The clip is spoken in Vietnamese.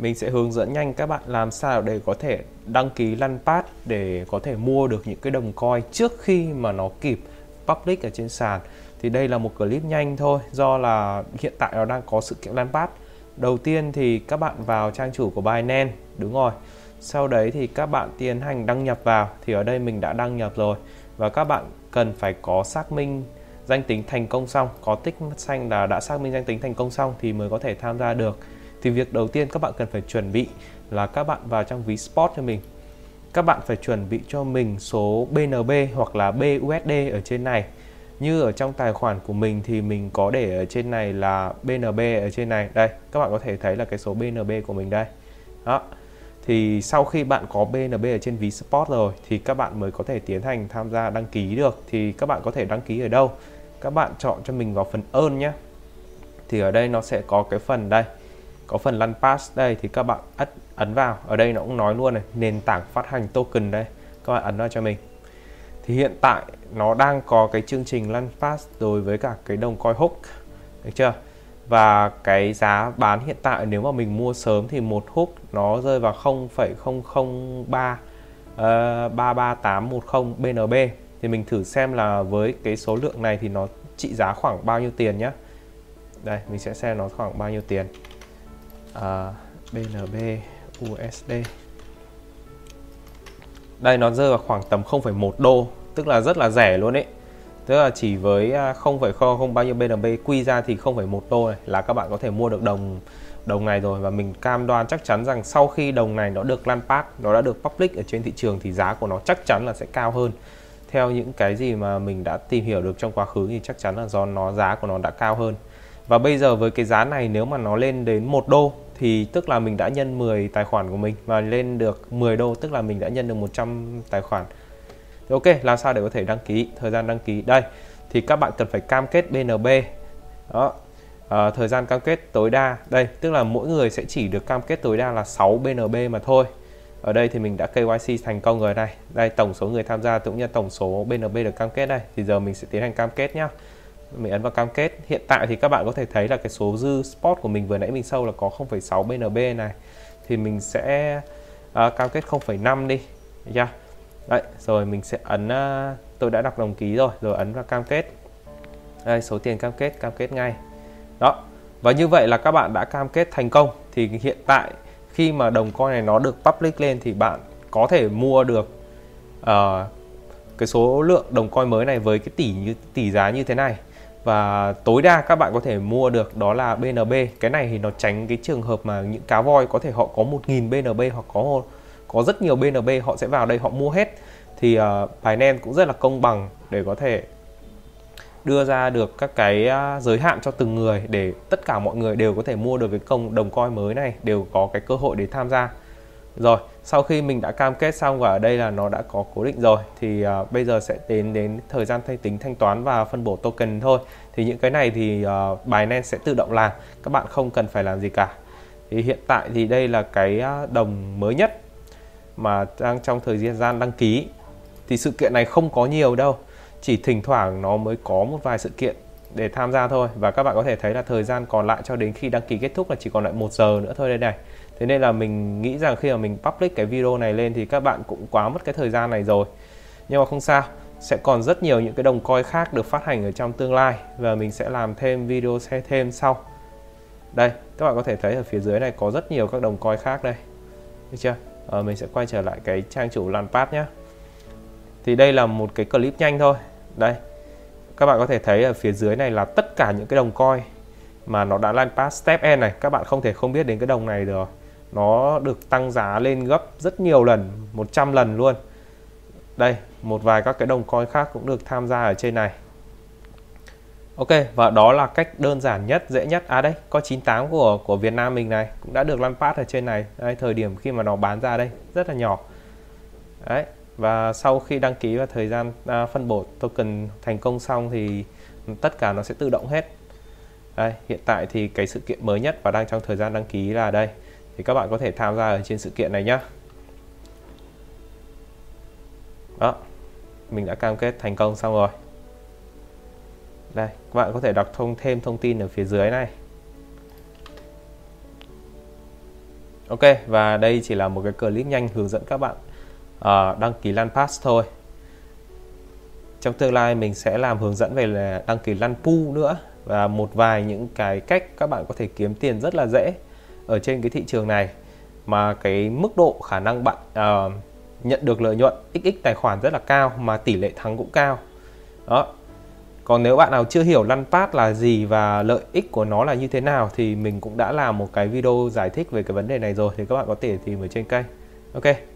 mình sẽ hướng dẫn nhanh các bạn làm sao để có thể đăng ký lăn pad để có thể mua được những cái đồng coin trước khi mà nó kịp public ở trên sàn. Thì đây là một clip nhanh thôi, do là hiện tại nó đang có sự kiện lăn pad đầu tiên thì các bạn vào trang chủ của Binance, đúng rồi. Sau đấy thì các bạn tiến hành đăng nhập vào, thì ở đây mình đã đăng nhập rồi. Và các bạn cần phải có xác minh danh tính thành công xong, có tích xanh là đã xác minh danh tính thành công xong thì mới có thể tham gia được thì việc đầu tiên các bạn cần phải chuẩn bị là các bạn vào trong ví spot cho mình. Các bạn phải chuẩn bị cho mình số BNB hoặc là BUSD ở trên này. Như ở trong tài khoản của mình thì mình có để ở trên này là BNB ở trên này. Đây, các bạn có thể thấy là cái số BNB của mình đây. Đó. Thì sau khi bạn có BNB ở trên ví spot rồi thì các bạn mới có thể tiến hành tham gia đăng ký được. Thì các bạn có thể đăng ký ở đâu? Các bạn chọn cho mình vào phần ơn nhé. Thì ở đây nó sẽ có cái phần đây có phần lăn pass đây thì các bạn ấn, ấn vào. Ở đây nó cũng nói luôn này nền tảng phát hành token đây. Các bạn ấn vào cho mình. Thì hiện tại nó đang có cái chương trình lăn pass đối với cả cái đồng coin hook. Được chưa? Và cái giá bán hiện tại nếu mà mình mua sớm thì một hook nó rơi vào 0,003 uh, 33810 BNB thì mình thử xem là với cái số lượng này thì nó trị giá khoảng bao nhiêu tiền nhé đây mình sẽ xem nó khoảng bao nhiêu tiền. Ờ, uh, BNB USD đây nó rơi vào khoảng tầm 0,1 đô tức là rất là rẻ luôn ấy. Tức là chỉ với à, 0,0 không bao nhiêu BNB quy ra thì 0,1 đô này là các bạn có thể mua được đồng đồng này rồi. Và mình cam đoan chắc chắn rằng sau khi đồng này nó được lan pass nó đã được public ở trên thị trường thì giá của nó chắc chắn là sẽ cao hơn. Theo những cái gì mà mình đã tìm hiểu được trong quá khứ thì chắc chắn là do nó giá của nó đã cao hơn và bây giờ với cái giá này nếu mà nó lên đến 1 đô thì tức là mình đã nhân 10 tài khoản của mình. Và lên được 10 đô tức là mình đã nhân được 100 tài khoản. Ok làm sao để có thể đăng ký thời gian đăng ký. Đây thì các bạn cần phải cam kết BNB đó. À, thời gian cam kết tối đa. Đây tức là mỗi người sẽ chỉ được cam kết tối đa là 6 BNB mà thôi. Ở đây thì mình đã KYC thành công rồi này. Đây tổng số người tham gia cũng như tổng số BNB được cam kết đây. Thì giờ mình sẽ tiến hành cam kết nhá mình ấn vào cam kết. Hiện tại thì các bạn có thể thấy là cái số dư spot của mình vừa nãy mình sâu là có 0,6 BNB này. Thì mình sẽ uh, cam kết 0,5 đi được chưa? Đấy rồi mình sẽ ấn uh, tôi đã đọc đồng ký rồi rồi ấn vào cam kết. Đây số tiền cam kết cam kết ngay. Đó và như vậy là các bạn đã cam kết thành công. Thì hiện tại khi mà đồng coin này nó được public lên thì bạn có thể mua được uh, cái số lượng đồng coin mới này với cái tỷ như tỷ giá như thế này và tối đa các bạn có thể mua được đó là BNB cái này thì nó tránh cái trường hợp mà những cá voi có thể họ có 1.000 BNB hoặc có có rất nhiều BNB họ sẽ vào đây họ mua hết. Thì uh, Binance cũng rất là công bằng để có thể đưa ra được các cái ờ, giới hạn cho từng người để tất cả mọi người đều có thể mua được cái công đồng coin mới này đều có cái cơ hội để tham gia rồi sau khi mình đã cam kết xong và ở đây là nó đã có cố định rồi thì uh, bây giờ sẽ đến đến thời gian thanh tính thanh toán và phân bổ token thôi. Thì những cái này thì uh, Binance sẽ tự động làm các bạn không cần phải làm gì cả. Thì hiện tại thì đây là cái à, đồng mới nhất mà đang trong thời gian đăng ký. Thì sự kiện này không có nhiều đâu chỉ thỉnh thoảng nó mới có một vài sự kiện để tham gia thôi. Và các bạn có thể thấy là thời gian còn lại cho đến khi đăng ký kết thúc là chỉ còn lại một giờ nữa thôi đây này. Thế nên là mình nghĩ rằng khi mà mình public cái video này lên thì các bạn cũng quá mất cái thời gian này rồi. Nhưng mà không sao sẽ còn rất nhiều những cái đồng coi khác được phát hành ở trong tương lai và mình sẽ làm thêm video xe thêm sau. Đây các bạn có thể thấy ở phía dưới này có rất nhiều các đồng coi khác đây. Được chưa? À, mình sẽ quay trở lại cái trang chủ Launchpad nhé thì đây là một cái clip nhanh thôi. Đây các bạn có thể thấy ở phía dưới này là tất cả những cái đồng coin mà nó đã Launchpad Step end này các bạn không thể không biết đến cái đồng này được. Nó được tăng giá lên gấp rất nhiều lần 100 lần luôn. Đây một vài các cái đồng coin khác cũng được tham gia ở trên này. Ok và đó là cách đơn giản nhất dễ nhất. À đây có 98 của của Việt Nam mình này cũng đã được lăn phát ở trên này. Đây, thời điểm khi mà nó bán ra đây rất là nhỏ. Đấy và sau khi đăng ký và thời gian à, phân bổ token thành công xong thì tất cả nó sẽ tự động hết. Đây hiện tại thì cái sự kiện mới nhất và đang trong thời gian đăng ký là đây. Thì các bạn có thể tham gia ở trên sự kiện này nhá. Đó mình đã cam kết thành công xong rồi. Đây các bạn có thể đọc thông thêm thông tin ở phía dưới này. Ok và đây chỉ là một cái clip nhanh hướng dẫn các bạn uh, đăng ký LanPass thôi. Trong tương lai mình sẽ làm hướng dẫn về là đăng ký LanPu nữa. Và một vài những cái cách các bạn có thể kiếm tiền rất là dễ ở trên cái thị trường này. Mà cái mức độ khả năng bạn uh, nhận được lợi nhuận xx tài khoản rất là cao mà tỷ lệ thắng cũng cao. Đó. Còn nếu bạn nào chưa hiểu lăn pass là gì và lợi ích của nó là như thế nào thì mình cũng đã làm một cái video giải thích về cái vấn đề này rồi. Thì các bạn có thể tìm ở trên kênh. Ok.